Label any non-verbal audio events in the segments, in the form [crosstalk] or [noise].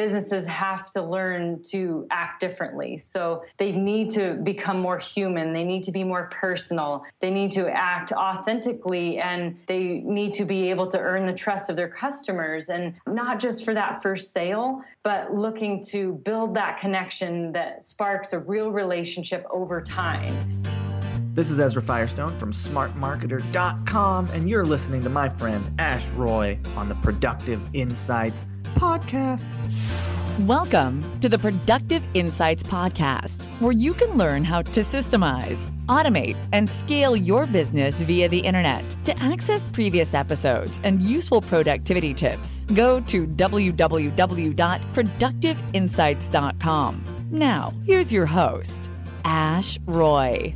businesses have to learn to act differently. So they need to become more human. They need to be more personal. They need to act authentically and they need to be able to earn the trust of their customers and not just for that first sale, but looking to build that connection that sparks a real relationship over time. This is Ezra Firestone from smartmarketer.com, and you're listening to my friend Ash Roy on the Productive Insights podcast. Welcome to the Productive Insights Podcast, where you can learn how to systemize, automate, and scale your business via the internet. To access previous episodes and useful productivity tips, go to www.productiveinsights.com. Now, here's your host, Ash Roy.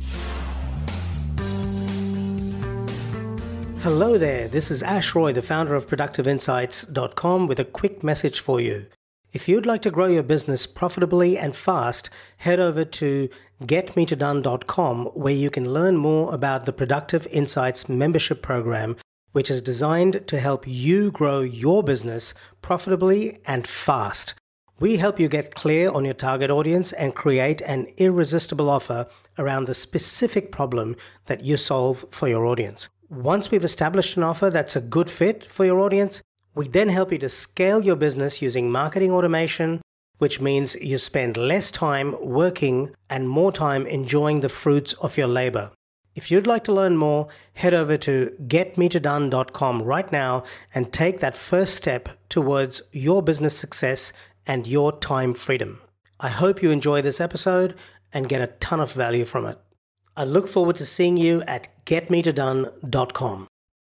Hello there, this is Ash Roy, the founder of ProductiveInsights.com, with a quick message for you. If you'd like to grow your business profitably and fast, head over to getmetodone.com where you can learn more about the Productive Insights membership program, which is designed to help you grow your business profitably and fast. We help you get clear on your target audience and create an irresistible offer around the specific problem that you solve for your audience. Once we've established an offer that's a good fit for your audience, we then help you to scale your business using marketing automation, which means you spend less time working and more time enjoying the fruits of your labor. If you'd like to learn more, head over to getmetodone.com right now and take that first step towards your business success and your time freedom. I hope you enjoy this episode and get a ton of value from it. I look forward to seeing you at getmetodone.com.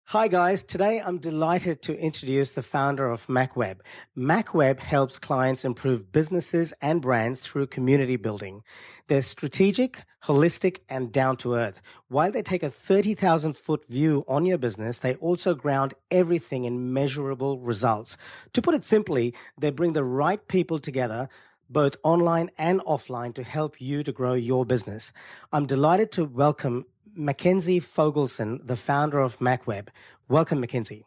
Hi guys, today I'm delighted to introduce the founder of Mack Web. MacWeb helps clients improve businesses and brands through community building. They're strategic, holistic, and down to earth. While they take a 30,000 foot view on your business, they also ground everything in measurable results. To put it simply, they bring the right people together both online and offline to help you to grow your business. I'm delighted to welcome Mackenzie Fogelson, the founder of Mack Web. Welcome, Mackenzie.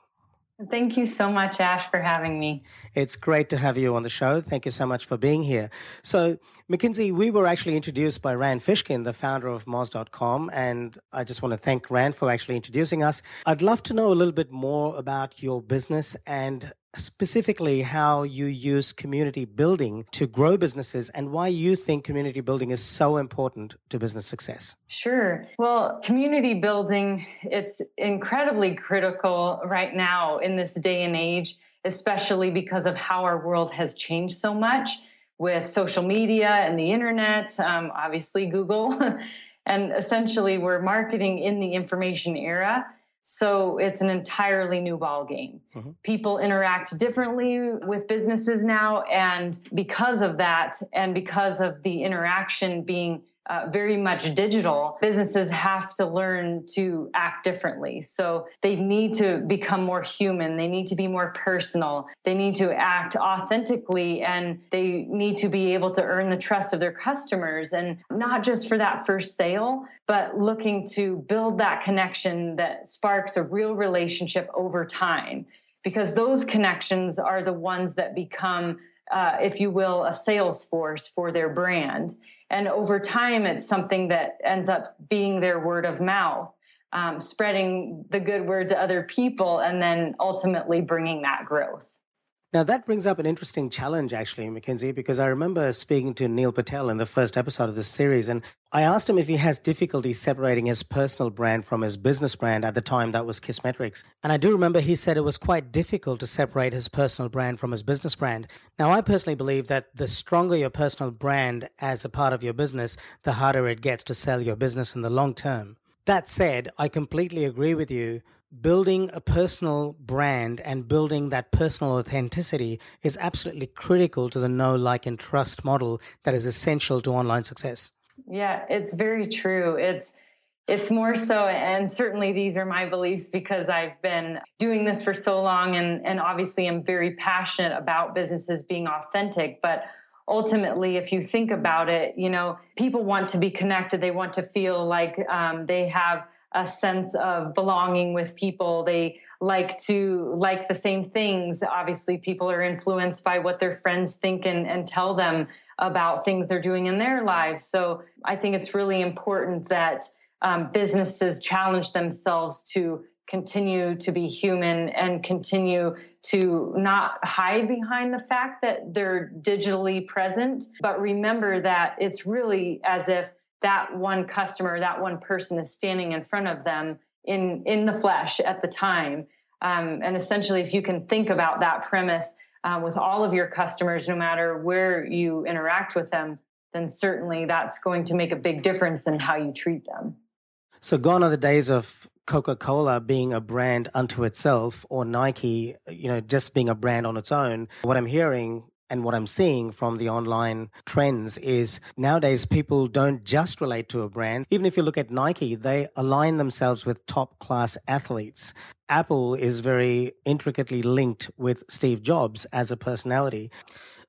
Thank you so much, Ash, for having me. It's great to have you on the show. Thank you so much for being here. So, Mackenzie, we were actually introduced by Rand Fishkin, the founder of Moz.com, and I just want to thank Rand for actually introducing us. I'd love to know a little bit more about your business and specifically how you use community building to grow businesses and why you think community building is so important to business success. Sure. Well, community building it's incredibly critical right now in this day and age, especially because of how our world has changed so much with social media and the internet, um, obviously Google. [laughs] and essentially we're marketing in the information era so it's an entirely new ball game. Mm-hmm. People interact differently with businesses now, and because of that, and because of the interaction being uh, very much digital, businesses have to learn to act differently. So they need to become more human. They need to be more personal. They need to act authentically and they need to be able to earn the trust of their customers and not just for that first sale, but looking to build that connection that sparks a real relationship over time. Because those connections are the ones that become uh, if you will, a sales force for their brand. And over time, it's something that ends up being their word of mouth, um, spreading the good word to other people, and then ultimately bringing that growth. Now, that brings up an interesting challenge, actually, Mackenzie, because I remember speaking to Neil Patel in the first episode of this series, and I asked him if he has difficulty separating his personal brand from his business brand. At the time, that was Kissmetrics. And I do remember he said it was quite difficult to separate his personal brand from his business brand. Now, I personally believe that the stronger your personal brand as a part of your business, the harder it gets to sell your business in the long term. That said, I completely agree with you building a personal brand and building that personal authenticity is absolutely critical to the know, like, and trust model that is essential to online success. Yeah, it's very true. It's it's more so and certainly these are my beliefs because I've been doing this for so long and and obviously I'm very passionate about businesses being authentic, but ultimately if you think about it, you know, people want to be connected, they want to feel like um, they have a sense of belonging with people. They like to like the same things. Obviously, people are influenced by what their friends think and, and tell them about things they're doing in their lives. So I think it's really important that um, businesses challenge themselves to continue to be human and continue to not hide behind the fact that they're digitally present, but remember that it's really as if that one customer, that one person is standing in front of them in in the flesh at the time. Um, and essentially, if you can think about that premise uh, with all of your customers, no matter where you interact with them, then certainly that's going to make a big difference in how you treat them. So, gone are the days of Coca Cola being a brand unto itself or Nike, you know, just being a brand on its own. What I'm hearing and what I'm seeing from the online trends is nowadays people don't just relate to a brand. Even if you look at Nike, they align themselves with top class athletes. Apple is very intricately linked with Steve Jobs as a personality.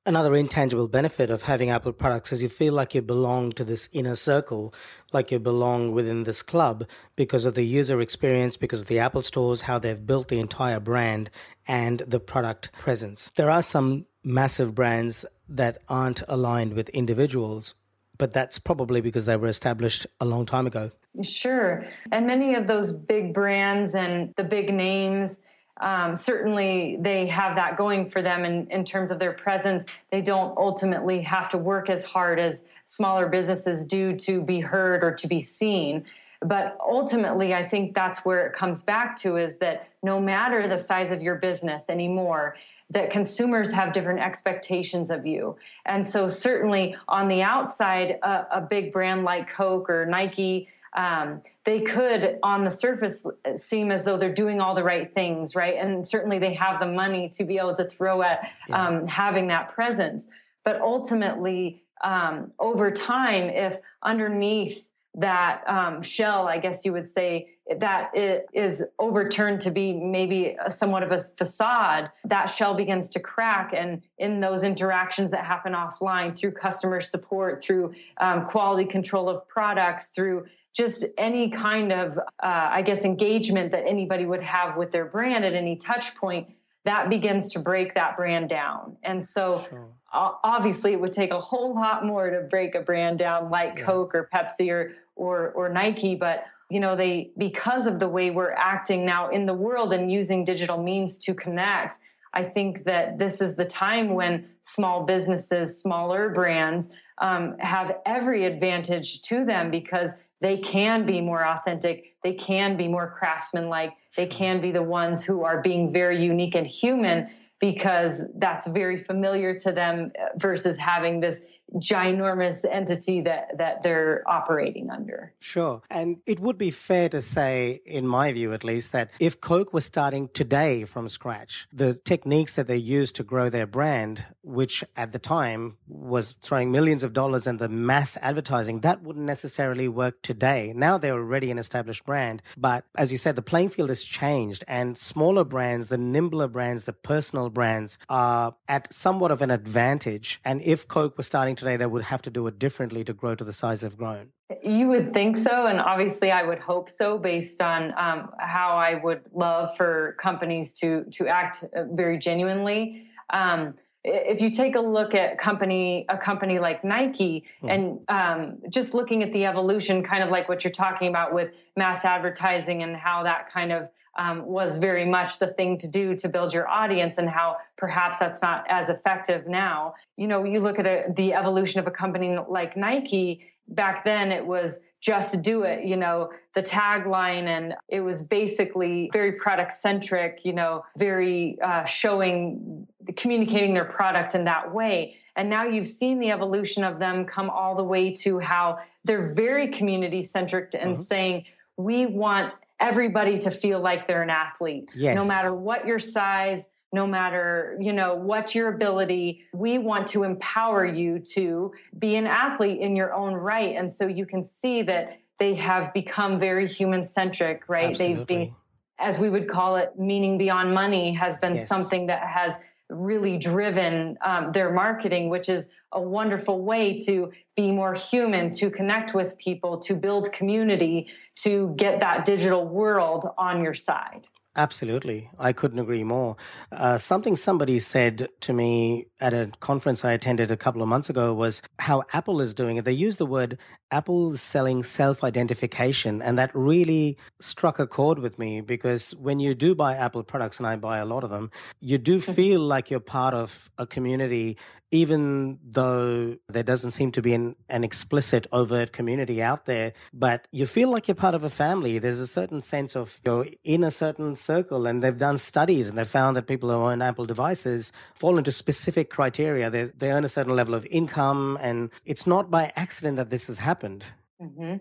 Another intangible benefit of having Apple products is you feel like you belong to this inner circle, like you belong within this club because of the user experience, because of the Apple stores, how they've built the entire brand and the product presence. There are some massive brands that aren't aligned with individuals, but that's probably because they were established a long time ago. Sure. And many of those big brands and the big names, um, certainly they have that going for them in, in terms of their presence. They don't ultimately have to work as hard as smaller businesses do to be heard or to be seen. But ultimately, I think that's where it comes back to is that no matter the size of your business anymore, that consumers have different expectations of you. And so, certainly on the outside, a, a big brand like Coke or Nike, um, they could, on the surface, seem as though they're doing all the right things, right? And certainly they have the money to be able to throw at yeah. um, having that presence. But ultimately, um, over time, if underneath that um, shell, I guess you would say, that it is overturned to be maybe somewhat of a facade, that shell begins to crack. And in those interactions that happen offline through customer support, through um, quality control of products, through just any kind of, uh, I guess, engagement that anybody would have with their brand at any touch point, that begins to break that brand down. And so, sure. obviously, it would take a whole lot more to break a brand down like yeah. Coke or Pepsi or, or, or Nike. But you know, they because of the way we're acting now in the world and using digital means to connect. I think that this is the time when small businesses, smaller brands, um, have every advantage to them because they can be more authentic they can be more craftsman-like they can be the ones who are being very unique and human because that's very familiar to them uh, versus having this ginormous entity that that they're operating under. Sure. And it would be fair to say in my view at least that if Coke was starting today from scratch, the techniques that they use to grow their brand, which at the time was throwing millions of dollars in the mass advertising, that wouldn't necessarily work today. Now they're already an established brand, but as you said the playing field has changed and smaller brands, the nimbler brands, the personal brands are at somewhat of an advantage. And if Coke was starting today, they would have to do it differently to grow to the size they've grown. You would think so, and obviously, I would hope so, based on um, how I would love for companies to to act uh, very genuinely. Um, if you take a look at company a company like Nike mm. and um, just looking at the evolution, kind of like what you're talking about with mass advertising and how that kind of um, was very much the thing to do to build your audience and how perhaps that's not as effective now. You know, you look at a, the evolution of a company like Nike, back then it was just do it, you know, the tagline, and it was basically very product centric, you know, very uh, showing, communicating their product in that way. And now you've seen the evolution of them come all the way to how they're very community centric and mm-hmm. saying, we want everybody to feel like they're an athlete. Yes. No matter what your size, no matter, you know, what your ability, we want to empower you to be an athlete in your own right. And so you can see that they have become very human centric, right? Absolutely. They've been as we would call it, meaning beyond money has been yes. something that has really driven um, their marketing, which is a wonderful way to be more human, to connect with people, to build community, to get that digital world on your side. Absolutely. I couldn't agree more. Uh, something somebody said to me at a conference I attended a couple of months ago was how Apple is doing it. They use the word Apple selling self identification. And that really struck a chord with me because when you do buy Apple products, and I buy a lot of them, you do mm-hmm. feel like you're part of a community, even though there doesn't seem to be an, an explicit, overt community out there. But you feel like you're part of a family. There's a certain sense of you're in a certain circle. And they've done studies and they've found that people who own Apple devices fall into specific criteria. They, they earn a certain level of income. And it's not by accident that this has happened? Mm-hmm.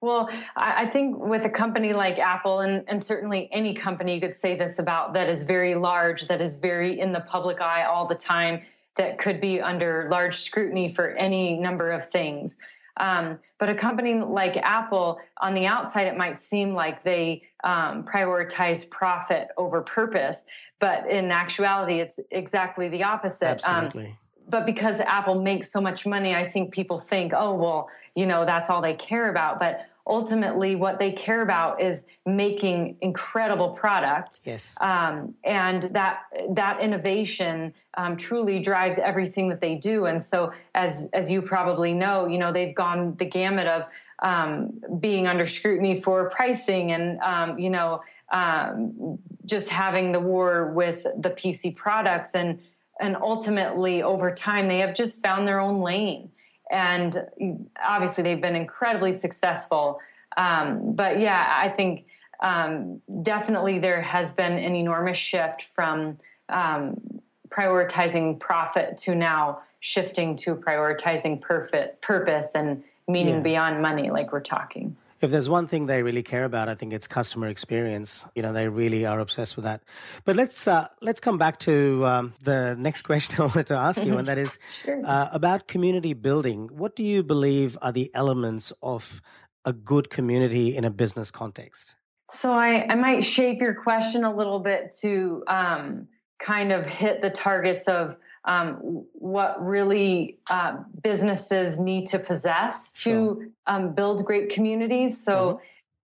Well, I think with a company like Apple, and, and certainly any company you could say this about that is very large, that is very in the public eye all the time, that could be under large scrutiny for any number of things. Um, but a company like Apple, on the outside, it might seem like they um, prioritize profit over purpose, but in actuality, it's exactly the opposite. Um, Absolutely. Um, but because Apple makes so much money, I think people think, oh, well, you know, that's all they care about. But ultimately, what they care about is making incredible product. Yes. Um, and that that innovation um, truly drives everything that they do. And so, as as you probably know, you know, they've gone the gamut of um, being under scrutiny for pricing and um, you know um, just having the war with the PC products and and ultimately over time they have just found their own lane and obviously they've been incredibly successful um, but yeah i think um, definitely there has been an enormous shift from um, prioritizing profit to now shifting to prioritizing perfect purpose and meaning yeah. beyond money like we're talking if there's one thing they really care about, I think it's customer experience. You know, they really are obsessed with that. But let's uh, let's come back to um, the next [laughs] question I wanted to ask you, and that is [laughs] sure. uh, about community building. What do you believe are the elements of a good community in a business context? So I, I might shape your question a little bit to um, kind of hit the targets of um, what really uh, businesses need to possess to sure. um, build great communities. So,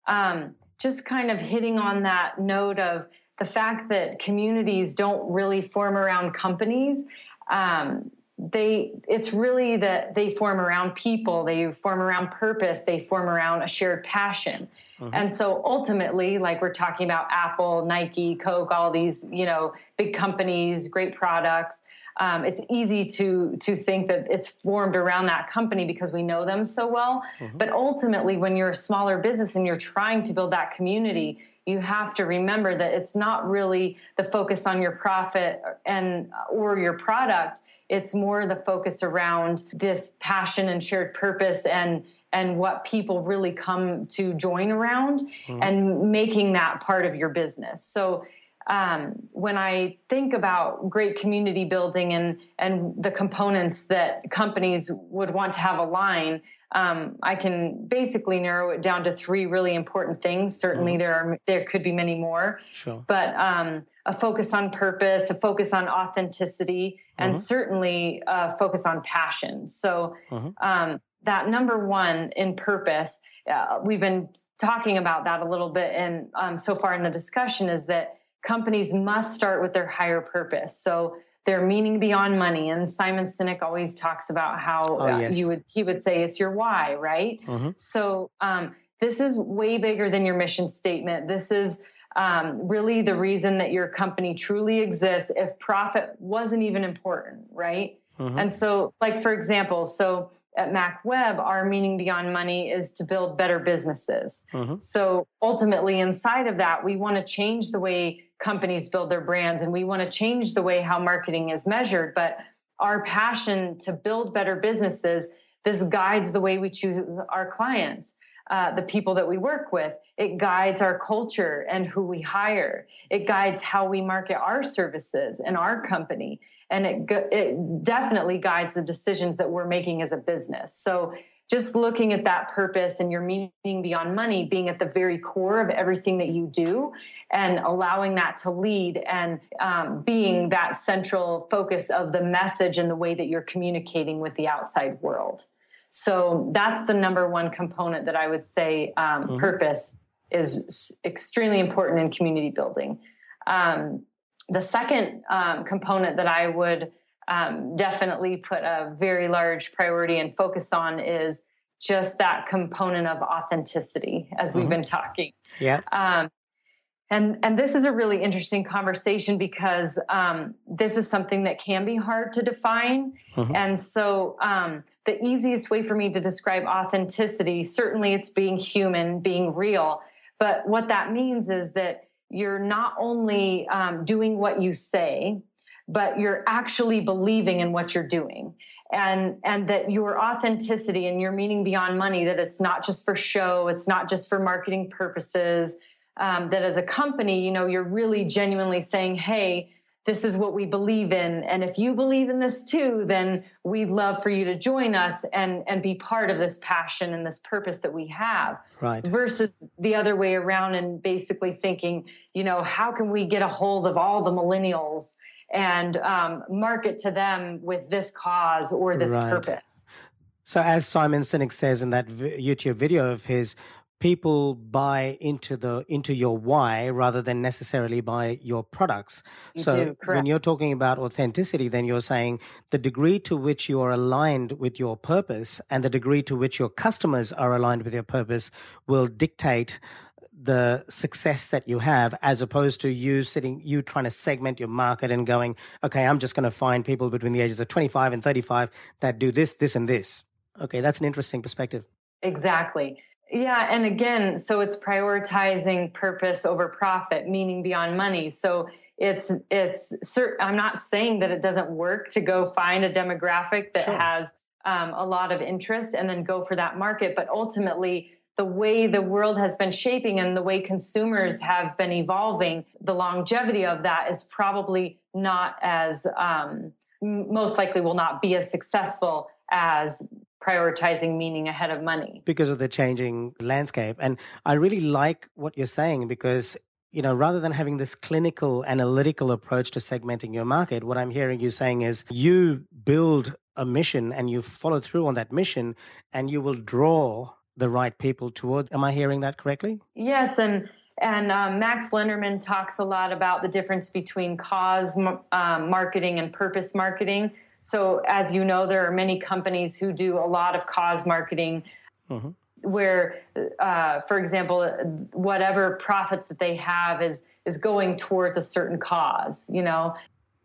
mm-hmm. um, just kind of hitting on that note of the fact that communities don't really form around companies. Um, they it's really that they form around people they form around purpose they form around a shared passion mm-hmm. and so ultimately like we're talking about apple nike coke all these you know big companies great products um, it's easy to to think that it's formed around that company because we know them so well. Mm-hmm. But ultimately, when you're a smaller business and you're trying to build that community, you have to remember that it's not really the focus on your profit and or your product. It's more the focus around this passion and shared purpose and and what people really come to join around mm-hmm. and making that part of your business. So um, when I think about great community building and and the components that companies would want to have align, um, I can basically narrow it down to three really important things. Certainly, mm-hmm. there are there could be many more, sure. but um, a focus on purpose, a focus on authenticity, mm-hmm. and certainly a focus on passion. So mm-hmm. Um, that number one in purpose, uh, we've been talking about that a little bit, and um, so far in the discussion is that companies must start with their higher purpose. So their meaning beyond money. And Simon Sinek always talks about how oh, uh, yes. you would he would say it's your why, right? Mm-hmm. So um, this is way bigger than your mission statement. This is um, really the reason that your company truly exists. If profit wasn't even important, right? Mm-hmm. And so, like for example, so at Mack Web, our meaning beyond money is to build better businesses. Mm-hmm. So ultimately, inside of that, we want to change the way companies build their brands and we want to change the way how marketing is measured but our passion to build better businesses this guides the way we choose our clients uh, the people that we work with it guides our culture and who we hire it guides how we market our services and our company and it, it definitely guides the decisions that we're making as a business so just looking at that purpose and your meaning beyond money being at the very core of everything that you do and allowing that to lead and um, being that central focus of the message and the way that you're communicating with the outside world so that's the number one component that i would say um, mm-hmm. purpose is extremely important in community building. Um, the second um, component that I would um, definitely put a very large priority and focus on is just that component of authenticity, as we've mm-hmm. been talking. Yeah. Um, and and this is a really interesting conversation because um, this is something that can be hard to define. Mm-hmm. And so um, the easiest way for me to describe authenticity, certainly, it's being human, being real. But what that means is that you're not only um, doing what you say, but you're actually believing in what you're doing. And and that your authenticity and your meaning beyond money that it's not just for show it's not just for marketing purposes um, that as a company you know you're really genuinely saying hey this is what we believe in and if you believe in this too then we'd love for you to join us and and be part of this passion and this purpose that we have right versus the other way around and basically thinking you know how can we get a hold of all the millennials and um, market to them with this cause or this right. purpose. So, as Simon Sinek says in that YouTube video of his, people buy into the into your why rather than necessarily buy your products. You so, do, when you're talking about authenticity, then you're saying the degree to which you are aligned with your purpose and the degree to which your customers are aligned with your purpose will dictate the success that you have as opposed to you sitting you trying to segment your market and going okay i'm just going to find people between the ages of 25 and 35 that do this this and this. Okay that's an interesting perspective. Exactly yeah and again so it's prioritizing purpose over profit meaning beyond money so it's it's i'm not saying that it doesn't work to go find a demographic that sure. has um, a lot of interest and then go for that market but ultimately the way the world has been shaping and the way consumers have been evolving, the longevity of that is probably not as, um, most likely will not be as successful as prioritizing meaning ahead of money. Because of the changing landscape. And I really like what you're saying because you know, rather than having this clinical analytical approach to segmenting your market, what I'm hearing you saying is you build a mission and you follow through on that mission and you will draw the right people toward. Am I hearing that correctly? Yes, and and um, Max Lenderman talks a lot about the difference between cause um, marketing and purpose marketing. So, as you know, there are many companies who do a lot of cause marketing. Mm-hmm. Where, uh, for example, whatever profits that they have is is going towards a certain cause. You know,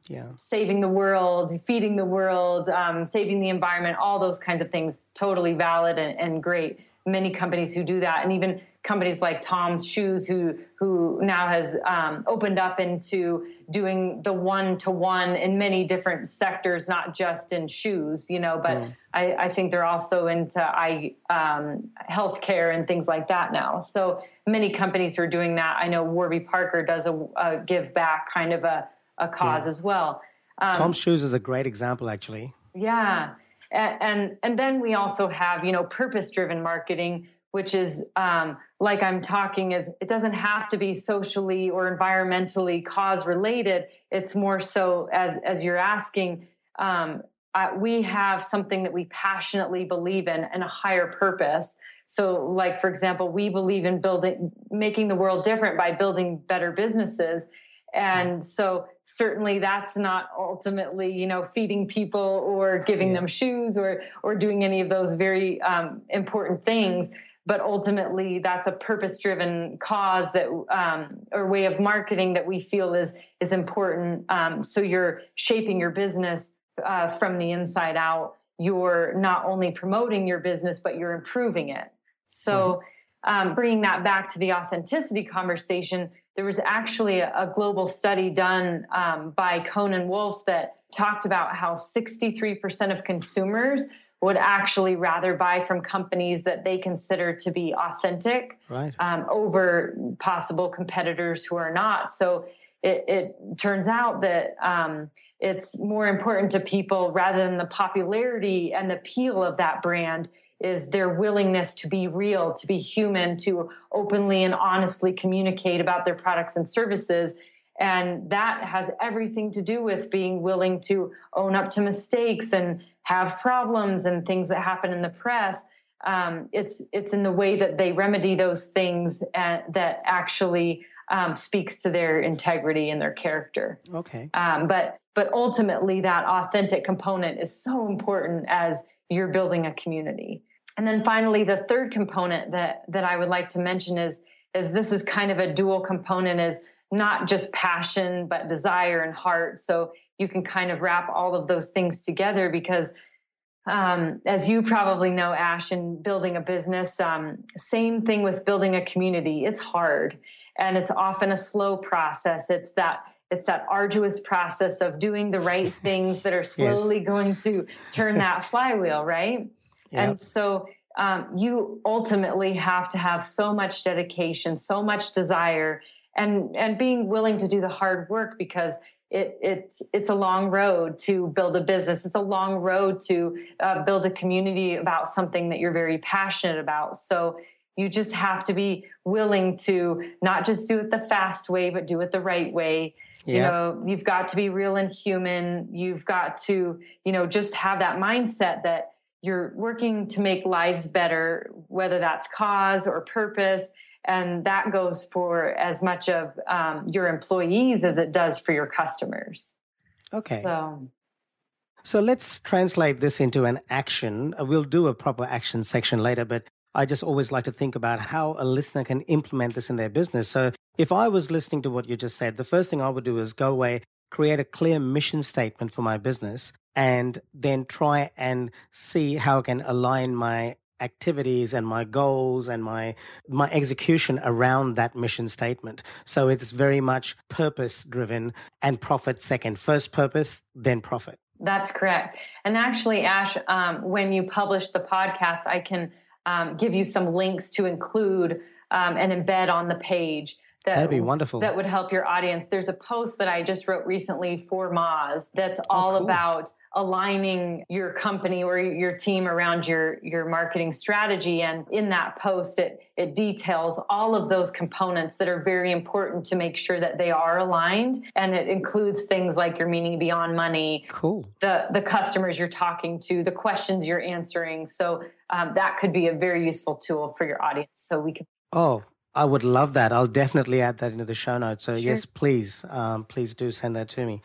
yeah. saving the world, feeding the world, um, saving the environment, all those kinds of things, totally valid and, and great many companies who do that, and even companies like Tom's Shoes, who who now has um, opened up into doing the one to one in many different sectors, not just in shoes, you know. But mm. I, I, think they're also into I um, healthcare and things like that now. So many companies are doing that. I know Warby Parker does a, a give back kind of a a cause yeah. as well. Um, Tom's Shoes is a great example, actually. Yeah and and then we also have you know purpose driven marketing which is um, like i'm talking is it doesn't have to be socially or environmentally cause related. It's more so as as you're asking um, uh, we have something that we passionately believe in and a higher purpose. So like for example we believe in building making the world different by building better businesses. And so certainly that's not ultimately you know feeding people or giving yeah. them shoes or or doing any of those very um, important things but ultimately that's a purpose driven cause that um, or way of marketing that we feel is is important. Um, so you're shaping your business uh, from the inside out. You're not only promoting your business but you're improving it. So mm-hmm. um, bringing that back to the authenticity conversation there was actually a, a global study done um, by Cohn & Wolfe that talked about how 63% of consumers would actually rather buy from companies that they consider to be authentic right. um, over possible competitors who are not. So it, it turns out that um, it's more important to people rather than the popularity and the appeal of that brand is their willingness to be real, to be human, to openly and honestly communicate about their products and services. And that has everything to do with being willing to own up to mistakes and have problems and things that happen in the press. um, it's it's in the way that they remedy those things and, that actually um, speaks to their integrity and their character. Okay. Um, but but ultimately, that authentic component is so important as you're building a community. And then finally, the third component that that I would like to mention is is this is kind of a dual component is not just passion but desire and heart. So you can kind of wrap all of those things together because um, as you probably know, Ash, in building a business, um, same thing with building a community. It's hard and it's often a slow process. It's that it's that arduous process of doing the right [laughs] things that are slowly yes. going to turn [laughs] that flywheel, right? Yep. And so um, you ultimately have to have so much dedication, so much desire, and and being willing to do the hard work because it, it's it's a long road to build a business. It's a long road to uh, build a community about something that you're very passionate about. So you just have to be willing to not just do it the fast way, but do it the right way. You know, you've got to be real and human. You've got to, you know, just have that mindset that you're working to make lives better, whether that's cause or purpose and that goes for as much of um, your employees as it does for your customers. Okay. So so let's translate this into an action. Uh, we'll do a proper action section later but i just always like to think about how a listener can implement this in their business. So if i was listening to what you just said the first thing i would do is go away create a clear mission statement for my business and then try and see how I can align my activities and my goals and my my execution around that mission statement. So it's very much purpose driven and profit second. First purpose then profit. That's correct. And actually ash um, when you publish the podcast i can um, give you some links to include um, and embed on the page that, That'd be wonderful. That would help your audience. There's a post that I just wrote recently for Moz that's oh, all oh, cool. about aligning your company or your team around your your marketing strategy. And in that post, it it details all of those components that are very important to make sure that they are aligned. And it includes things like your meaning beyond money, cool, the the customers you're talking to, the questions you're answering. So um, that could be a very useful tool for your audience. So we can. Oh, I would love that. I'll definitely add that into the show notes. So sure. yes, please, um, please do send that to me.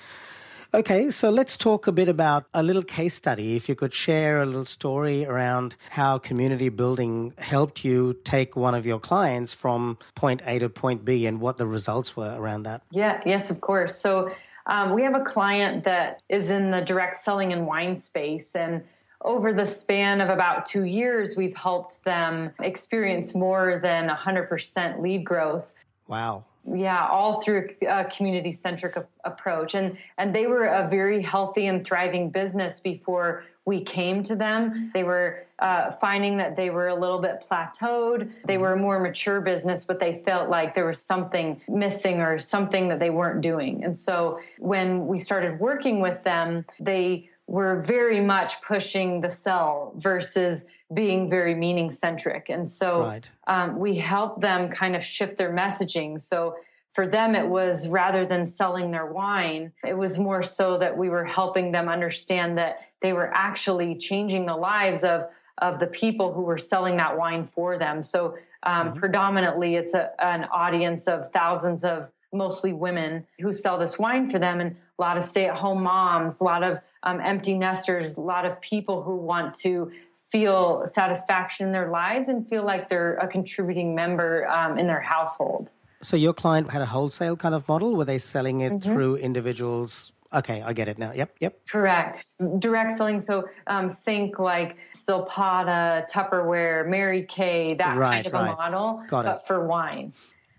Okay, so let's talk a bit about a little case study. If you could share a little story around how community building helped you take one of your clients from point A to point B and what the results were around that. Yeah, yes, of course. So um, we have a client that is in the direct selling and wine space and over the span of about two years, we've helped them experience more than 100% lead growth. Wow. Yeah, all through a community centric approach. And, and they were a very healthy and thriving business before we came to them. They were uh, finding that they were a little bit plateaued. They were a more mature business, but they felt like there was something missing or something that they weren't doing. And so when we started working with them, they we're very much pushing the sell versus being very meaning centric. And so right. um, we help them kind of shift their messaging. So for them, it was rather than selling their wine, it was more so that we were helping them understand that they were actually changing the lives of of the people who were selling that wine for them. So um, mm-hmm. predominantly, it's a, an audience of thousands of mostly women who sell this wine for them and a lot of stay-at-home moms a lot of um, empty nesters a lot of people who want to feel satisfaction in their lives and feel like they're a contributing member um, in their household so your client had a wholesale kind of model were they selling it mm-hmm. through individuals Okay, I get it now. Yep, yep. Correct. Direct selling. So um, think like Silpada, Tupperware, Mary Kay, that right, kind of right. a model, Got but it. for wine.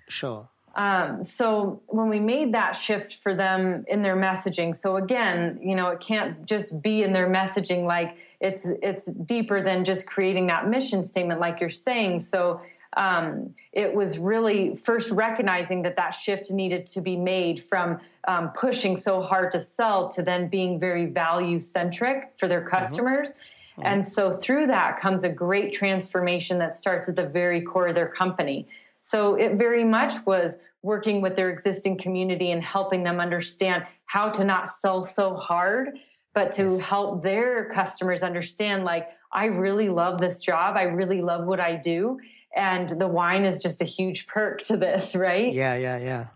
Sure. Um, so when we made that shift for them in their messaging, so again, you know, it can't just be in their messaging like it's it's deeper than just creating that mission statement, like you're saying. So um, it was really first recognizing that that shift needed to be made from um, pushing so hard to sell to then being very value centric for their mm-hmm. customers. Mm-hmm. And so through that comes a great transformation that starts at the very core of their company. So it very much was working with their existing community and helping them understand how to not sell so hard, but to help their customers understand like, I really love this job. I really love what I do. And the wine is just a huge perk to this, [laughs] right? Yeah, yeah, yeah.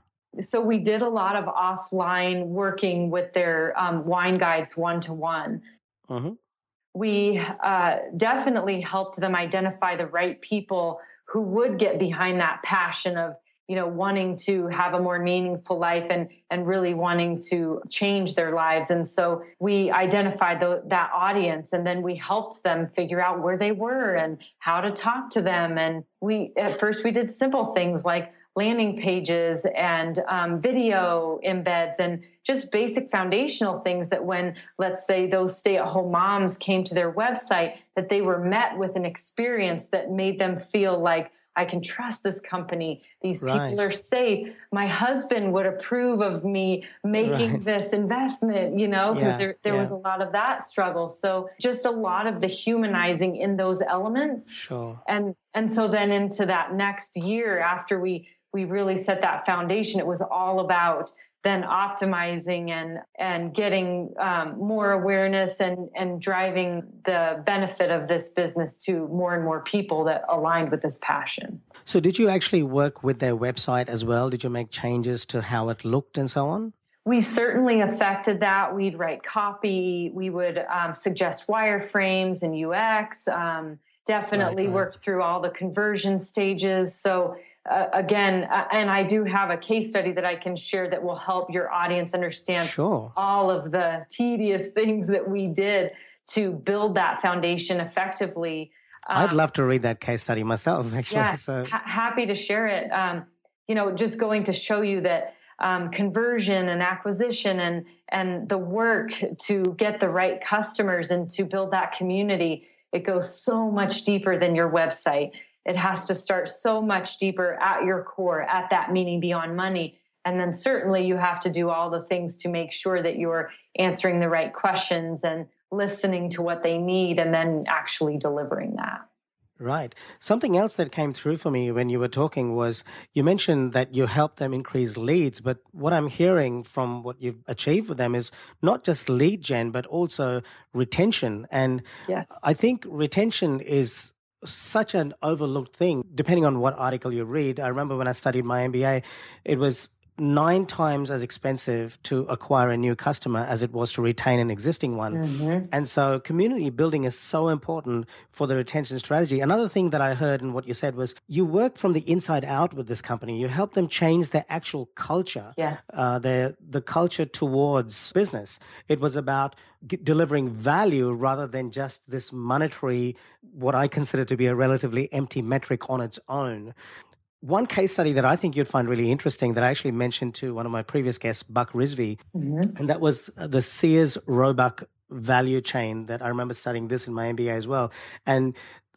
So we did a lot of offline working with their um, wine guides one to one. We uh, definitely helped them identify the right people who would get behind that passion of you know wanting to have a more meaningful life and and really wanting to change their lives. And so we identified the, that audience and then we helped them figure out where they were and how to talk to them. And we at first we did simple things like landing pages and um, video embeds and just basic foundational things that when let's say those stay-at-home moms came to their website that they were met with an experience that made them feel like I can trust this company. These right. people are safe. My husband would approve of me making right. this investment, you know, because yeah, there, there yeah. was a lot of that struggle. So just a lot of the humanizing in those elements. Sure. And and so then into that next year after we we really set that foundation, it was all about then optimizing and and getting um, more awareness and and driving the benefit of this business to more and more people that aligned with this passion. So, did you actually work with their website as well? Did you make changes to how it looked and so on? We certainly affected that. We'd write copy. We would um, suggest wireframes and UX. Um, definitely right, right. worked through all the conversion stages. So uh, again, uh, and I do have a case study that I can share that will help your audience understand sure. all of the tedious [laughs] things that we did to build that foundation effectively. Um, I'd love to read that case study myself, [laughs] actually. Yeah, so. ha- happy to share it. Um, you know, just going to show you that um, conversion and acquisition and and the work to get the right customers and to build that community, it goes so much deeper than your website it has to start so much deeper at your core, at that meaning beyond money. And then certainly you have to do all the things to make sure that you're answering the right questions and listening to what they need and then actually delivering that. Right. Something else that came through for me when you were talking was you mentioned that you help them increase leads, but what I'm hearing from what you've achieved with them is not just lead gen, but also retention. And yes. I think retention is such an overlooked thing, depending on what article you read. I remember when I studied my MBA, it was nine times as expensive to acquire a new customer as it was to retain an existing one. Mm-hmm. And so community building is so important for the retention strategy. Another thing that I heard in what you said was you work from the inside out with this company. You help them change their actual culture, yes. uh, their, the culture towards business. It was about delivering value rather than just this monetary, what I consider to be a relatively empty metric on its own. One case study that I think you'd find really interesting that I actually mentioned to one of my previous guests, Buck Rizvi, mm-hmm. and that was the Sears Roebuck value chain that I remember studying this in my MBA as well. And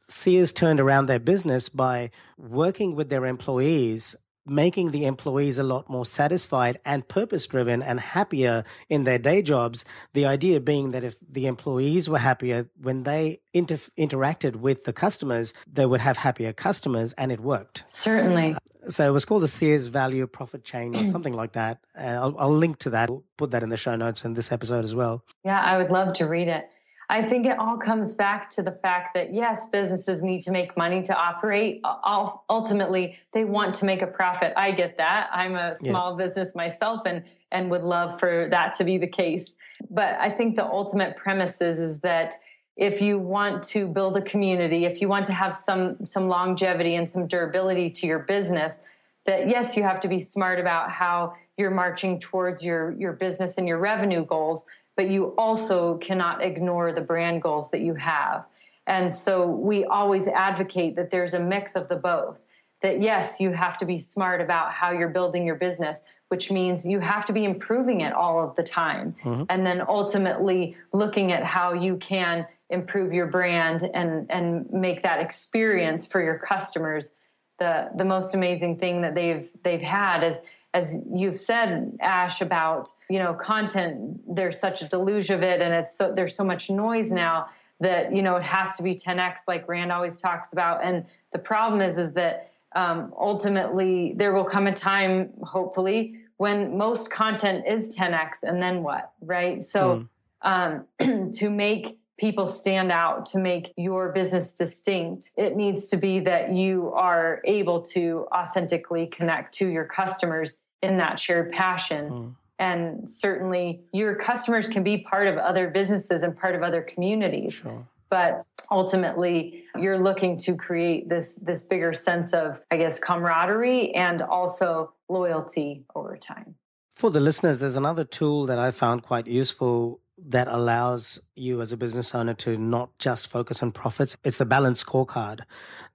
Sears turned around their business by working with their employees making the employees a lot more satisfied and purpose driven and happier in their day jobs. The idea being that if the employees were happier when they inter- interacted with the customers, they would have happier customers and it worked. Certainly. So it was called the Sears Value Profit Chain or [clears throat] something like that. Uh, I'll, I'll link to that. I'll put that in the show notes in this episode as well. Yeah, I would love to read it. I think it all comes back to the fact that yes, businesses need to make money to operate. Uh, ultimately, they want to make a profit. I get that. I'm a small yeah. business myself and and would love for that to be the case. But I think the ultimate premise is, is that if you want to build a community, if you want to have some some longevity and some durability to your business, that yes, you have to be smart about how you're marching towards your your business and your revenue goals but you also cannot ignore the brand goals that you have. And so we always advocate that there's a mix of the both. That yes, you have to be smart about how you're building your business, which means you have to be improving it all of the time. Mm-hmm. And then ultimately looking at how you can improve your brand and, and make that experience for your customers the, the most amazing thing that they've they've had is as you've said ash about you know content there's such a deluge of it and it's so there's so much noise now that you know it has to be 10x like rand always talks about and the problem is is that um, ultimately there will come a time hopefully when most content is 10x and then what right so mm. um, [clears throat] to make people stand out to make your business distinct. It needs to be that you are able to authentically connect to your customers in that shared passion. Mm. And certainly your customers can be part of other businesses and part of other communities. Sure. But ultimately you're looking to create this this bigger sense of, I guess, camaraderie and also loyalty over time. For the listeners, there's another tool that I found quite useful that allows you as a business owner to not just focus on profits. It's the balance scorecard.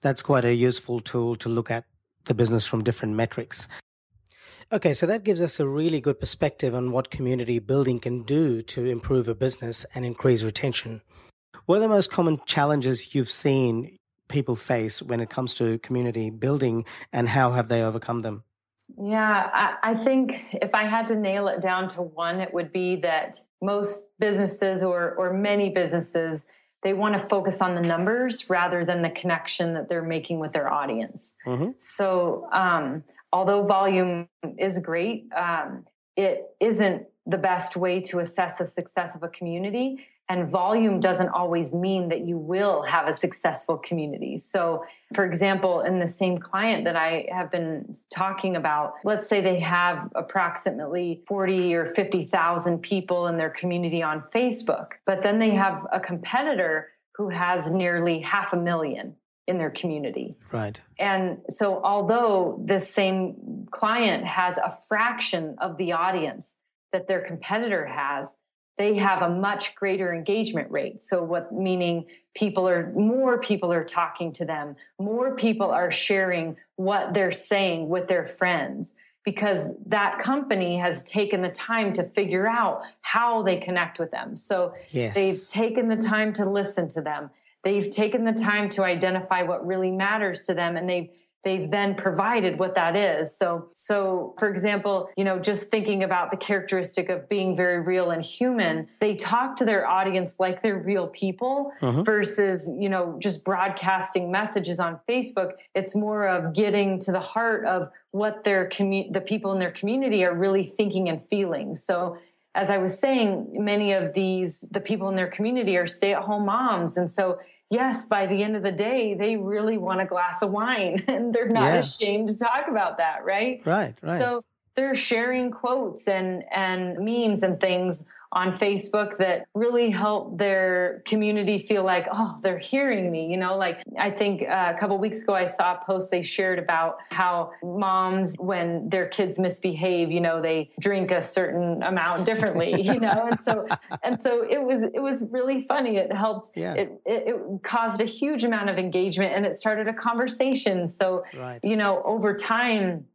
That's quite a useful tool to look at the business from different metrics. Okay, so that gives us a really good perspective on what community building can do to improve a business and increase retention. What are the most common challenges you've seen people face when it comes to community building and how have they overcome them? Yeah, I, I, think if I had to nail it down to one, it would be that most businesses or or many businesses they want to focus on the numbers rather than the connection that they're making with their audience. Mm-hmm. So, um, although volume is great, um, it isn't the best way to assess the success of a community and volume doesn't always mean that you will have a successful community. So, for example, in the same client that I have been talking about, let's say they have approximately 40 or 50,000 people in their community on Facebook, but then they have a competitor who has nearly half a million in their community. Right. And so, although this same client has a fraction of the audience that their competitor has, they have a much greater engagement rate. So what meaning people are more people are talking to them, more people are sharing what they're saying with their friends because that company has taken the time to figure out how they connect with them. So yes. they've taken the time to listen to them. They've taken the time to identify what really matters to them and they've they've then provided what that is. So so for example you know just thinking about the characteristic of being very real and human they talk to their audience like they're real people uh-huh. versus you know just broadcasting messages on facebook. It's more of getting to the heart of what their commu- the people in their community are really thinking and feeling. So as i was saying many of these the people in their community are stay-at-home moms. And so yes, by the end of the day, they really want a glass of wine [laughs] and they're not yeah. ashamed to talk about that, right? Right, right. So they're sharing quotes and and memes and things on Facebook that really help their community feel like, oh, they're hearing me. You know, like I think uh, a couple weeks ago, I saw a post they shared about how moms, when their kids misbehave, you know, they drink a certain amount differently, [laughs] you know, and so and so it was it was really funny. It helped. Yeah. It, it, it caused a huge amount of engagement and it started a conversation. So right. you know, over time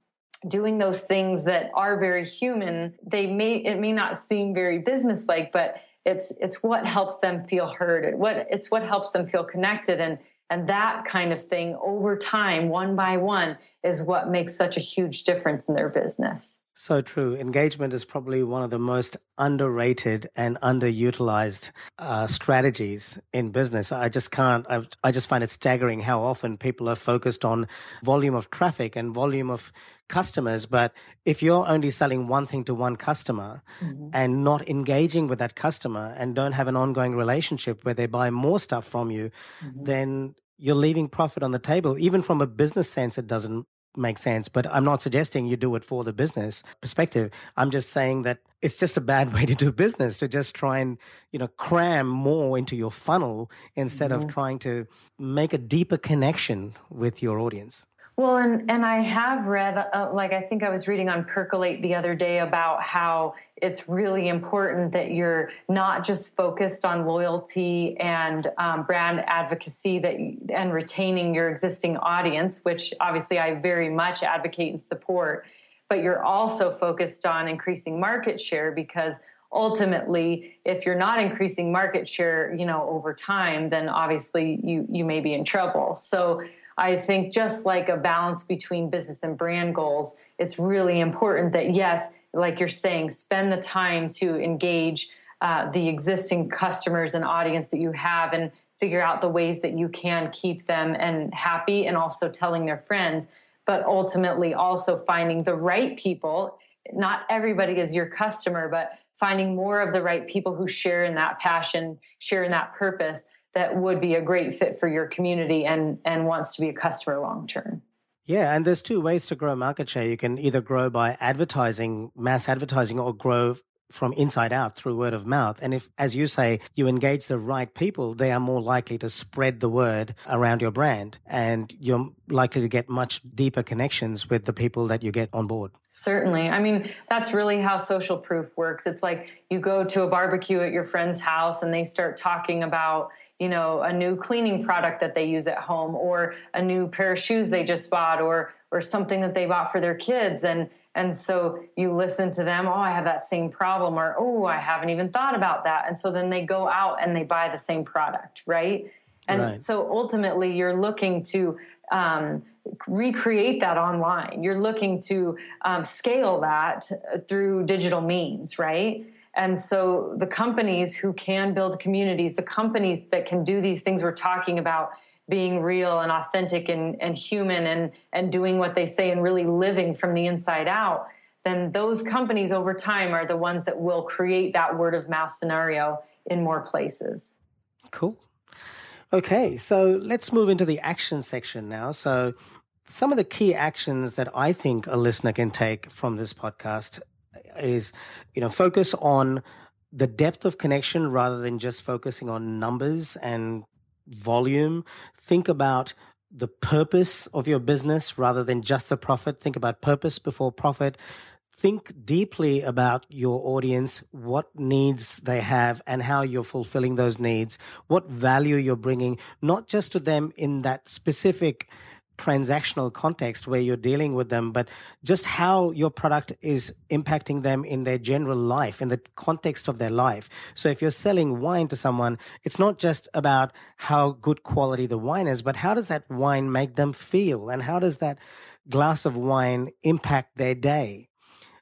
doing those things that are very human they may it may not seem very businesslike but it's it's what helps them feel heard. It what it's what helps them feel connected and and that kind of thing over time one by one is what makes such a huge difference in their business so true. Engagement is probably one of the most underrated and underutilized uh, strategies in business. I just can't, I, I just find it staggering how often people are focused on volume of traffic and volume of customers. But if you're only selling one thing to one customer mm-hmm. and not engaging with that customer and don't have an ongoing relationship where they buy more stuff from you, mm-hmm. then you're leaving profit on the table. Even from a business sense, it doesn't make sense. But I'm not suggesting you do it for the business perspective. I'm just saying that it's just a bad [laughs] way to do business to just try and you know cram more into your funnel instead mm-hmm. of trying to make a deeper connection with your audience. Well, and, and I have read, uh, like, I think I was reading on Percolate the other day about how it's really important that you're not just focused on loyalty and um, brand advocacy that and retaining your existing audience, which obviously I very much advocate and support, but you're also focused on increasing market share because ultimately if you're not increasing market share you know over time then obviously you you may be in trouble. So I think just like a balance between business and brand goals, it's really important that, yes, like you're saying, spend the time to engage uh, the existing customers and audience that you have and figure out the ways that you can keep them and happy and also telling their friends but ultimately also finding the right people. Not everybody is your customer but finding more of the right people who share in that passion, share in that purpose that would be a great fit for your community and and wants to be a customer long term. Yeah, and there's two ways to grow market share. You can either grow by advertising, mass advertising, or grow from inside out through word of mouth. And if, as you say, you engage the right people, they are more likely to spread the word around your brand and you're likely to get much deeper connections with the people that you get on board. Certainly. I mean, that's really how social proof works. It's like you go to a barbecue at your friend's house and they start talking about, you know a new cleaning product that they use at home or a new pair of shoes they just bought or or something that they bought for their kids. And and so you listen to them oh i have that same problem or oh i haven't even thought about that. And so then they go out and they buy the same product right? And right. so ultimately you're looking to um, recreate that online. You're looking to um, scale that through digital means right and so the companies who can build communities, the companies that can do these things we're talking about, being real and authentic and, and human and, and doing what they say and really living from the inside out, then those companies over time are the ones that will create that word of mouth scenario in more places. Cool. Okay, so let's move into the action section now. So, some of the key actions that I think a listener can take from this podcast is you know focus on the depth of connection rather than just focusing on numbers and volume. Think about the purpose of your business rather than just the profit. Think about purpose before profit. Think deeply about your audience, what needs they have, and how you're fulfilling those needs, what value you're bringing, not just to them in that specific transactional context where you're dealing with them, but just how your product is impacting them in their general life, in the context of their life. So if you're selling wine to someone, it's not just about how good quality the wine is, but how does that wine make them feel? And how does that glass of wine impact their day?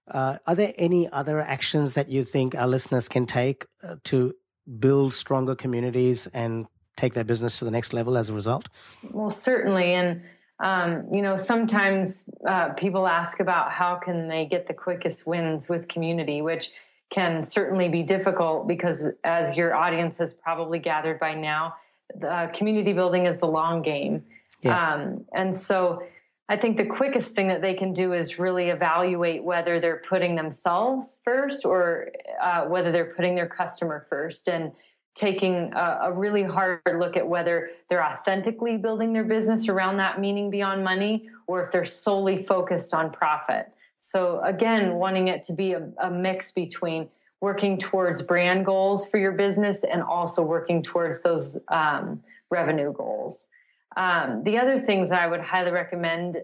Uh, are there any other actions that you think our listeners can take uh, to build stronger communities and take their business to the next level as a result? Well, certainly. And um, you know sometimes uh, people ask about how can they get the quickest wins with community which can certainly be difficult because as your audience has probably gathered by now the community building is the long game yeah. um, and so i think the quickest thing that they can do is really evaluate whether they're putting themselves first or uh, whether they're putting their customer first and taking a, a, really hard look at whether they're authentically building their business around that meaning beyond money or if they're solely focused on profit. So, again, wanting it to be a, a mix between working towards brand goals for your business and also working towards those um, revenue goals. Um, the other things I would highly recommend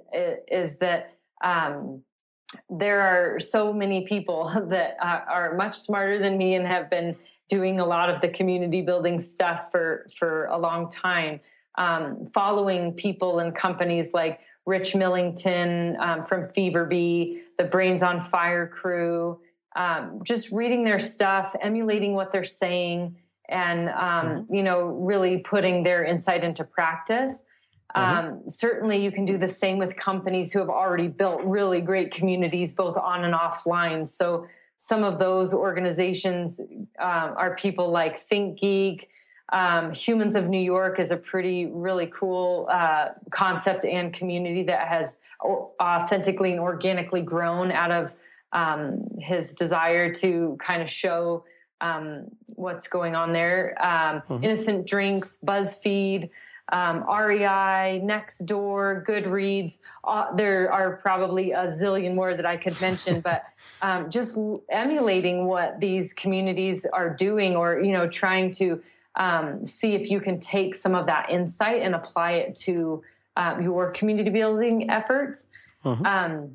is, that um, there are so many people [laughs] that uh, are much smarter than me and have been doing a lot of the community building stuff for for a long time um, following people and companies like rich millington um, from fever bee the brains on fire crew um, just reading their stuff emulating what they're saying and um, mm-hmm. you know really putting their insight into practice mm-hmm. Um, certainly you can do the same with companies who have already built really great communities both on and offline so some of those organizations um, are people like ThinkGeek. Um, Humans of New York is a pretty, really cool uh, concept and community that has authentically and organically grown out of um, his desire to kind of show um, what's going on there. Um, mm-hmm. Innocent Drinks, BuzzFeed, um, REI, Nextdoor, Goodreads. Uh, there are probably a zillion more that I could mention, but [laughs] um, just emulating what these communities are doing, or you know, trying to um, see if you can take some of that insight and apply it to uh, your community building efforts. Uh-huh.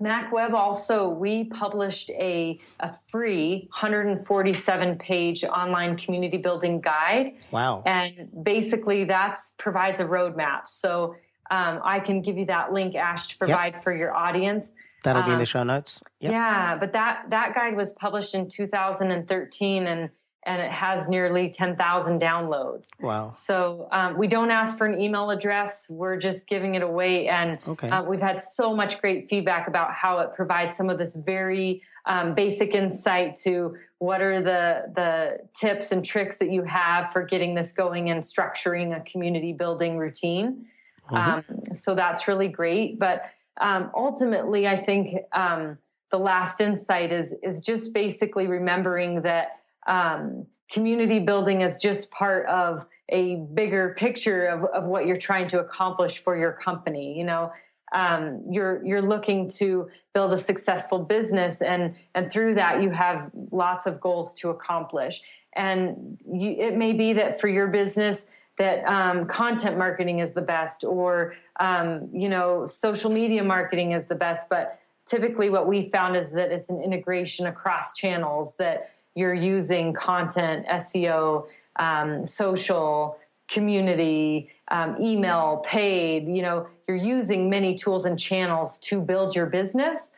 Mack Web also, we published a, a free 147 page online community building guide. Wow. And basically, that provides a roadmap. So um, I can give you that link, Ash, to provide yep. for your audience. That'll um, be in the um, show notes. Yep. Yeah, but that that guide was published in 2013, and and it has nearly 10,000 downloads. Wow. So um, we don't ask for an email address. We're just giving it away. And Okay. uh, we've had so much great feedback about how it provides some of this very um, basic insight to what are the, the tips and tricks that you have for getting this going and structuring a community building routine. Mhm. Um, so that's really great. But um, ultimately, I think um, the last insight is is just basically remembering that um, community building is just part of a bigger picture of, of what you're trying to accomplish for your company. You know, um, you're you're looking to build a successful business, and and through that you have lots of goals to accomplish. And you, it may be that for your business that um, content marketing is the best, or um, you know, social media marketing is the best, but typically what we found is that it's an integration across channels that you're using content seo um, social community um, email paid you know you're using many tools and channels to build your business.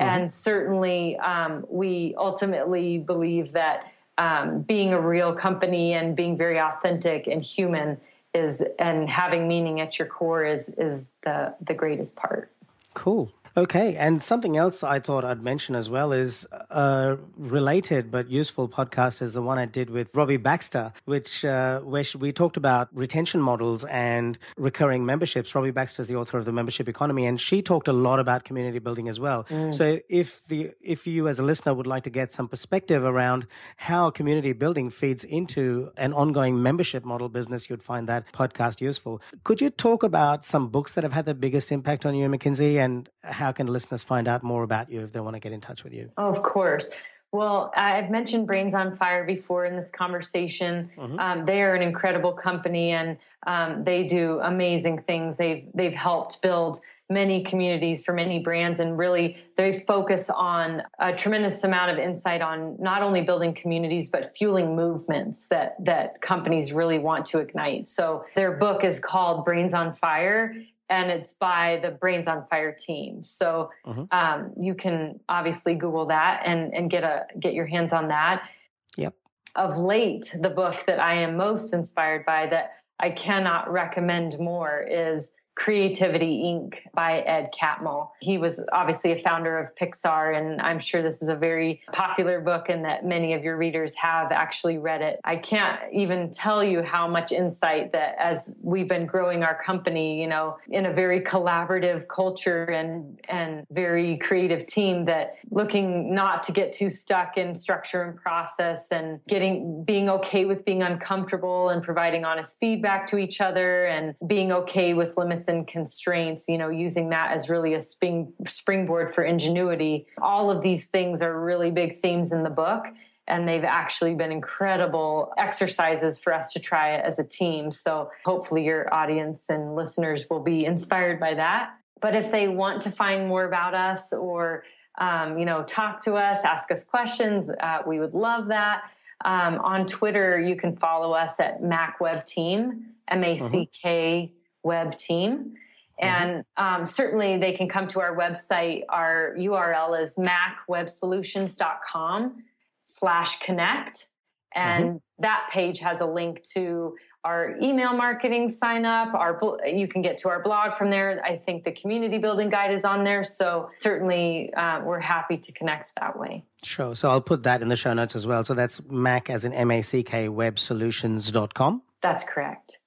And certainly um, we ultimately believe that um, being a real company and being very authentic and human is and having meaning at your core is is the the greatest part. Cool. Okay, and something else I thought I'd mention as well is a related but useful podcast is the one I did with Robbie Baxter, which uh, where we talked about retention models and recurring memberships. Robbie Baxter is the author of the Membership Economy, and she talked a lot about community building as well. So if the if you as a listener would like to get some perspective around how community building feeds into an ongoing membership model business, you'd find that podcast useful. Could you talk about some books that have had the biggest impact on you, Mackenzie, and how can listeners find out more about you if they want to get in touch with you? Oh, of course. Well, I've mentioned Brains on Fire before in this conversation. Um, they are an incredible company, and um, they do amazing things. They've they've helped build many communities for many brands, and really they focus on a tremendous amount of insight on not only building communities but fueling movements that that companies really want to ignite. So their book is called Brains on Fire. And it's by the Brains on Fire team. So um, you can obviously Google that and and get a get your hands on that. Yep. Of late, the book that I am most inspired by that I cannot recommend more is Creativity Inc. by Ed Catmull. He was obviously a founder of Pixar, and I'm sure this is a very popular book and that many of your readers have actually read it. I can't even tell you how much insight that as we've been growing our company, you know, in a very collaborative culture and and very creative team that looking not to get too stuck in structure and process and getting being okay with being uncomfortable and providing honest feedback to each other and being okay with limits and constraints, you know, using that as really a spring, springboard for ingenuity. All of these things are really big themes in the book. And they've actually been incredible exercises for us to try as a team. So hopefully, your audience and listeners will be inspired by that. But if they want to find more about us or um, you know, talk to us, ask us questions, uh, we would love that. Um, on Twitter, you can follow us at Mack Web Team, M A C K Web Team. And um, certainly they can come to our website. Our URL is mackwebsolutions.com slash connect. And that page has a link to our email marketing sign up. Our you can get to our blog from there. I think the community building guide is on there. So certainly uh, we're happy to connect that way. Sure. So I'll put that in the show notes as well. So that's Mack as in M A C K websolutions.com. That's correct.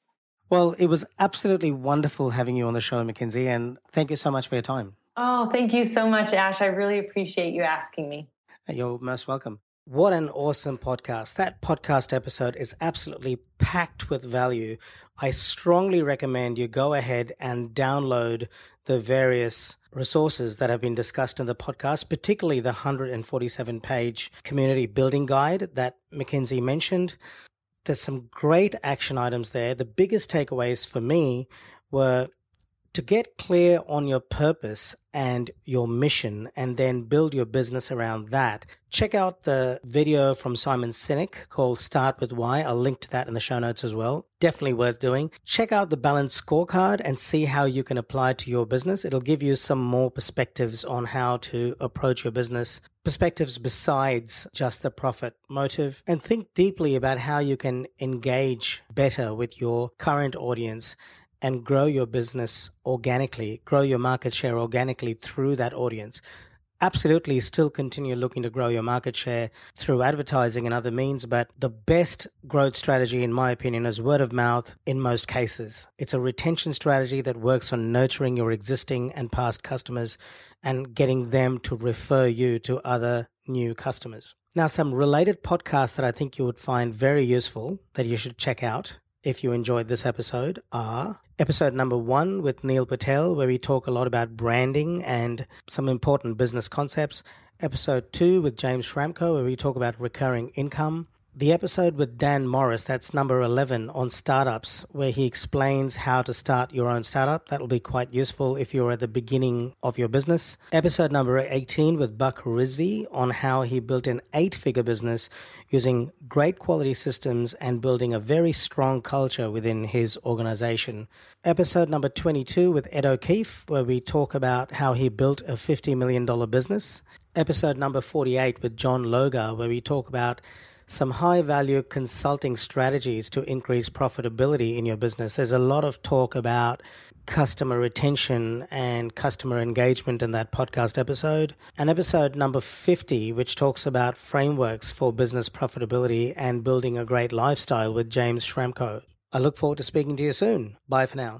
Well, it was absolutely wonderful having you on the show, Mackenzie, and thank you so much for your time. Oh, thank you so much, Ash. I really appreciate you asking me. Uh, you're most welcome. What an awesome podcast. That podcast episode is absolutely packed with value. I strongly recommend you go ahead and download the various resources that have been discussed in the podcast, particularly the 147 page community building guide that Mackenzie mentioned. There's some great action items there. The biggest takeaways for me were to get clear on your purpose and your mission and then build your business around that, check out the video from Simon Sinek called Start with Why. I'll link to that in the show notes as well. Definitely worth doing. Check out the balanced scorecard and see how you can apply it to your business. It'll give you some more perspectives on how to approach your business, perspectives besides just the profit motive, and think deeply about how you can engage better with your current audience and grow your business organically, grow your market share organically through that audience. Absolutely, still continue looking to grow your market share through advertising and other means, but the best growth strategy, in my opinion, is word of mouth in most cases. It's a retention strategy that works on nurturing your existing and past customers and getting them to refer you to other new customers. Now, some related podcasts that I think you would find very useful that you should check out if you enjoyed this episode are episode number one with Neil Patel, where we talk a lot about branding and some important business concepts. Episode two with James Schramko, where we talk about recurring income the episode with Dan Norris, that's number 11 on startups, where he explains how to start your own startup. That will be quite useful if you're at the beginning of your business. Episode number 18 with Buck Rizvi on how he built an eight figure business using great quality systems and building a very strong culture within his organization. Episode number 22 with Ed O'Keefe, where we talk about how he built a $50 million business. Episode number 48 with John Logar, where we talk about some high value consulting strategies to increase profitability in your business. There's a lot of talk about customer retention and customer engagement in that podcast episode. And episode number 50, which talks about frameworks for business profitability and building a great lifestyle with James Schramko. I look forward to speaking to you soon. Bye for now.